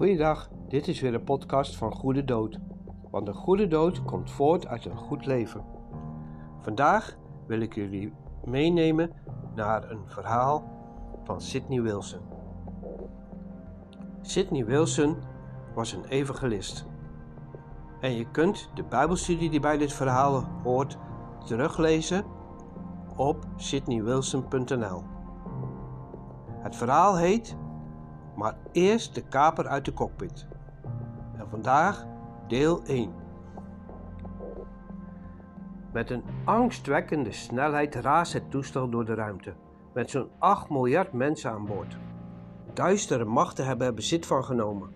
Goeiedag, dit is weer een podcast van Goede Dood. Want een goede dood komt voort uit een goed leven. Vandaag wil ik jullie meenemen naar een verhaal van Sidney Wilson. Sidney Wilson was een evangelist. En je kunt de Bijbelstudie die bij dit verhaal hoort teruglezen op sydneywilson.nl. Het verhaal heet Maar eerst de kaper uit de cockpit. En vandaag deel 1. Met een angstwekkende snelheid raast het toestel door de ruimte, met zo'n 8 miljard mensen aan boord. Duistere machten hebben er bezit van genomen.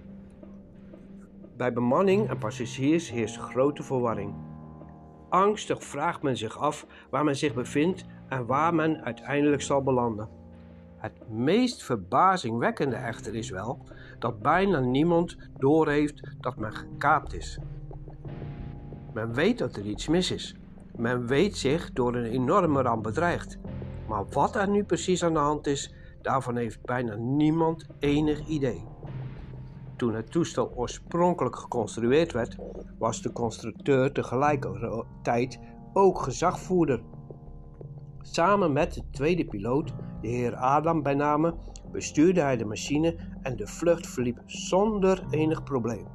Bij bemanning en passagiers heerst grote verwarring. Angstig vraagt men zich af waar men zich bevindt en waar men uiteindelijk zal belanden. Het meest verbazingwekkende echter is wel dat bijna niemand doorheeft dat men gekaapt is. Men weet dat er iets mis is. Men weet zich door een enorme ramp bedreigd. Maar wat er nu precies aan de hand is, daarvan heeft bijna niemand enig idee. Toen het toestel oorspronkelijk geconstrueerd werd, was de constructeur tegelijkertijd ook gezagvoerder. Samen met de tweede piloot, de heer Adam bij name, bestuurde hij de machine en de vlucht verliep zonder enig probleem.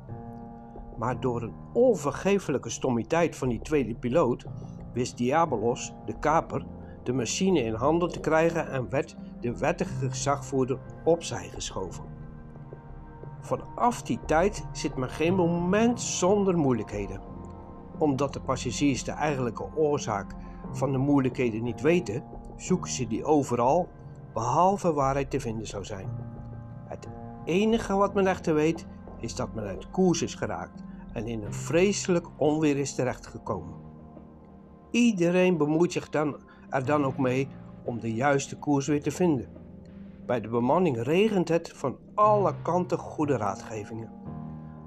Maar door een onvergeeflijke stommiteit van die tweede piloot wist Diabolos, de kaper, de machine in handen te krijgen en werd de wettige gezagvoerder opzij geschoven. Vanaf die tijd zit men geen moment zonder moeilijkheden. Omdat de passagiers de eigenlijke oorzaak van de moeilijkheden niet weten, zoeken ze die overal, behalve waar hij te vinden zou zijn. Het enige wat men echter weet, is dat men uit koers is geraakt en in een vreselijk onweer is terechtgekomen. Iedereen bemoeit zich dan, er dan ook mee om de juiste koers weer te vinden. Bij de bemanning regent het van alle kanten goede raadgevingen.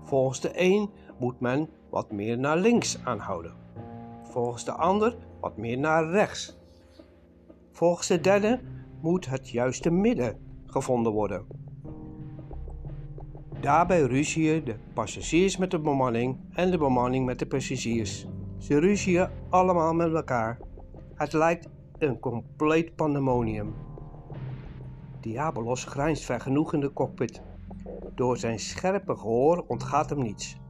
Volgens de een moet men wat meer naar links aanhouden. Volgens de ander wat meer naar rechts. Volgens de derde moet het juiste midden gevonden worden. Daarbij ruzien de passagiers met de bemanning en de bemanning met de passagiers. Ze ruzien allemaal met elkaar. Het lijkt een compleet pandemonium. Diabolos grijnst vergenoeg in de cockpit. Door zijn scherpe gehoor ontgaat hem niets.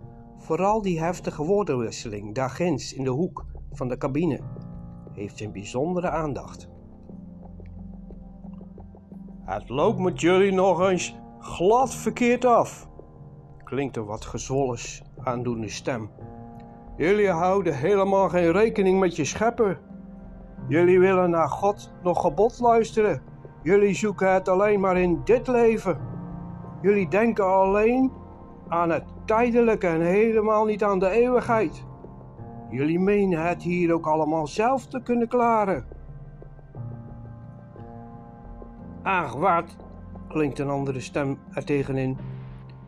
Vooral die heftige woordenwisseling daar ginds in de hoek van de cabine heeft zijn bijzondere aandacht. Het loopt met jullie nog eens glad verkeerd af, klinkt een wat gezwollen aandoende stem. Jullie houden helemaal geen rekening met je schepper. Jullie willen naar God nog gebod luisteren. Jullie zoeken het alleen maar in dit leven. Jullie denken alleen aan het tijdelijke en helemaal niet aan de eeuwigheid. Jullie menen het hier ook allemaal zelf te kunnen klaren. Ach, wat, klinkt een andere stem er tegenin.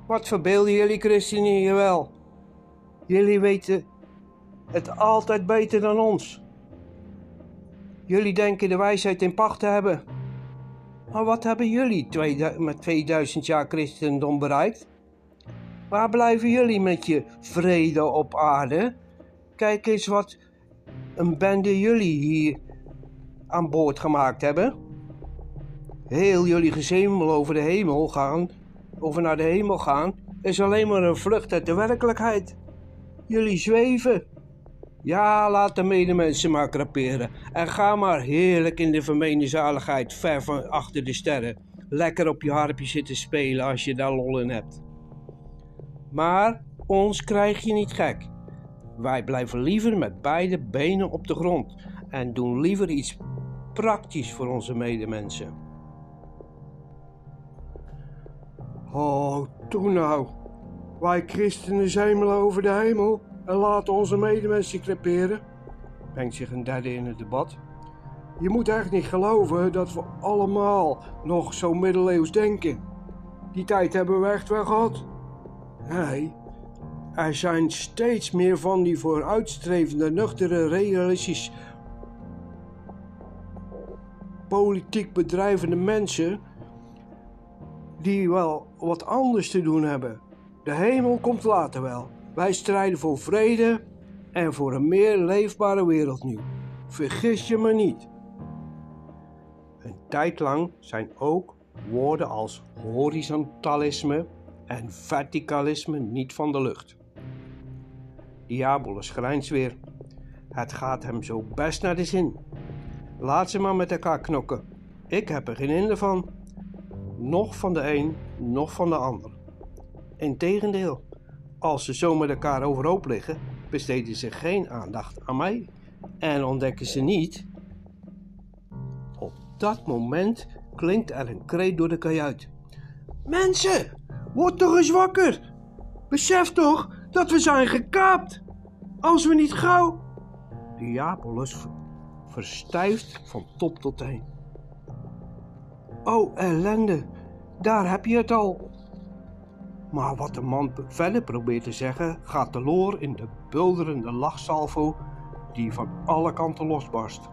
Wat verbeelden jullie christenen hier wel? Jullie weten het altijd beter dan ons. Jullie denken de wijsheid in pacht te hebben. Maar wat hebben jullie met 2000 jaar christendom bereikt? Waar blijven jullie met je vrede op aarde? Kijk eens wat een bende jullie hier aan boord gemaakt hebben. Heel jullie gezemel over de hemel gaan, over naar de hemel gaan, is alleen maar een vlucht uit de werkelijkheid. Jullie zweven. Ja, laat de medemensen maar kraperen. En ga maar heerlijk in de vermeende ver van achter de sterren. Lekker op je harpje zitten spelen als je daar lol in hebt. Maar ons krijg je niet gek. Wij blijven liever met beide benen op de grond en doen liever iets praktisch voor onze medemensen. Oh, toen nou. Wij christenen zemelen over de hemel en laten onze medemensen creperen, mengt zich een derde in het debat. Je moet echt niet geloven dat we allemaal nog zo middeleeuws denken. Die tijd hebben we echt wel gehad. Nee, er zijn steeds meer van die vooruitstrevende, nuchtere, realistisch politiek bedrijvende mensen die wel wat anders te doen hebben De hemel komt later wel. Wij strijden voor vrede en voor een meer leefbare wereld nu. Vergis je me niet. Een tijd lang zijn ook woorden als horizontalisme en verticalisme niet van de lucht. Diabolus grijns weer. Het gaat hem zo best naar de zin. Laat ze maar met elkaar knokken. Ik heb er geen hinder van. Nog van de een, nog van de ander. Integendeel, als ze zo met elkaar overhoop liggen, besteden ze geen aandacht aan mij en ontdekken ze niet. Op dat moment klinkt er een kreet door de kajuit. Mensen, word toch eens wakker! Besef toch dat we zijn gekaapt! Als we niet gauw. Diabolus verstijft van top tot teen. Oh, ellende, daar heb je het al. Maar wat de man verder probeert te zeggen, gaat teloor in de bulderende lachsalvo die van alle kanten losbarst.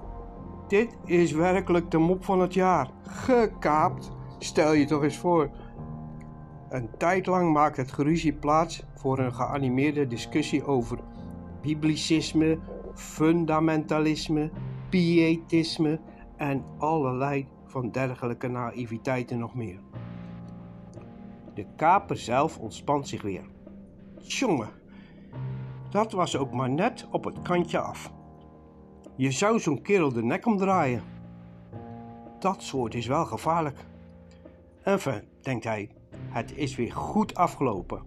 Dit is werkelijk de mop van het jaar. Gekaapt, stel je toch eens voor. Een tijd lang maakt het geruzie plaats voor een geanimeerde discussie over biblicisme, fundamentalisme, pietisme en allerlei van dergelijke naïviteiten nog meer. De kaper zelf ontspant zich weer. Jongen, dat was ook maar net op het kantje af. Je zou zo'n kerel de nek omdraaien. Dat soort is wel gevaarlijk. Enfin, denkt hij, het is weer goed afgelopen.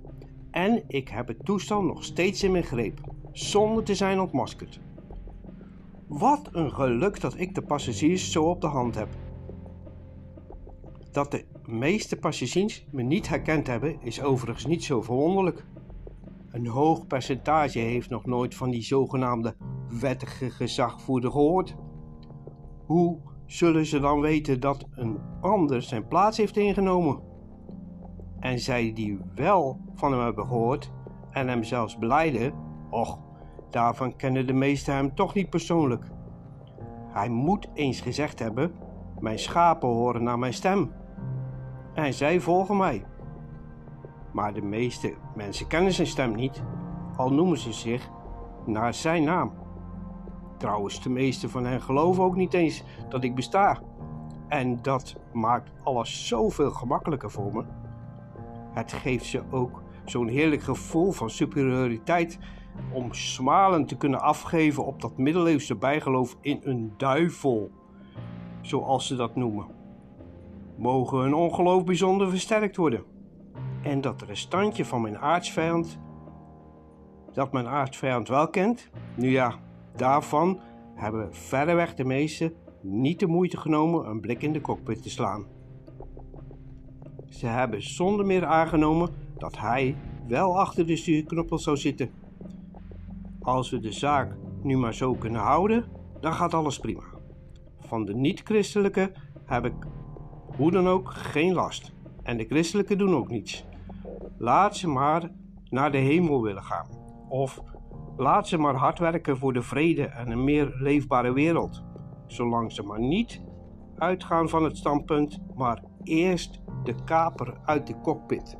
En ik heb het toestel nog steeds in mijn greep, zonder te zijn ontmaskerd. Wat een geluk dat ik de passagiers zo op de hand heb. Dat de meeste passagiers me niet herkend hebben, is overigens niet zo verwonderlijk. Een hoog percentage heeft nog nooit van die zogenaamde wettige gezagvoerder gehoord. Hoe zullen ze dan weten dat een ander zijn plaats heeft ingenomen? En zij die wel van hem hebben gehoord en hem zelfs beleiden, och, daarvan kennen de meesten hem toch niet persoonlijk. Hij moet eens gezegd hebben: Mijn schapen horen naar mijn stem. En zij volgen mij. Maar de meeste mensen kennen zijn stem niet, al noemen ze zich naar zijn naam. Trouwens, de meeste van hen geloven ook niet eens dat ik besta. En dat maakt alles zoveel gemakkelijker voor me. Het geeft ze ook zo'n heerlijk gevoel van superioriteit om smalend te kunnen afgeven op dat middeleeuwse bijgeloof in een duivel, zoals ze dat noemen. Mogen hun ongeloof bijzonder versterkt worden. En dat restantje van mijn aardsvijand, dat mijn aardsvijand wel kent, nu ja, daarvan hebben verreweg de meesten niet de moeite genomen een blik in de cockpit te slaan. Ze hebben zonder meer aangenomen dat hij wel achter de stuurknoppel zou zitten. Als we de zaak nu maar zo kunnen houden, dan gaat alles prima. Van de niet-christelijke heb ik hoe dan ook geen last. En de christelijke doen ook niets. Laat ze maar naar de hemel willen gaan. Of laat ze maar hard werken voor de vrede en een meer leefbare wereld. Zolang ze maar niet uitgaan van het standpunt, maar eerst de kaper uit de cockpit.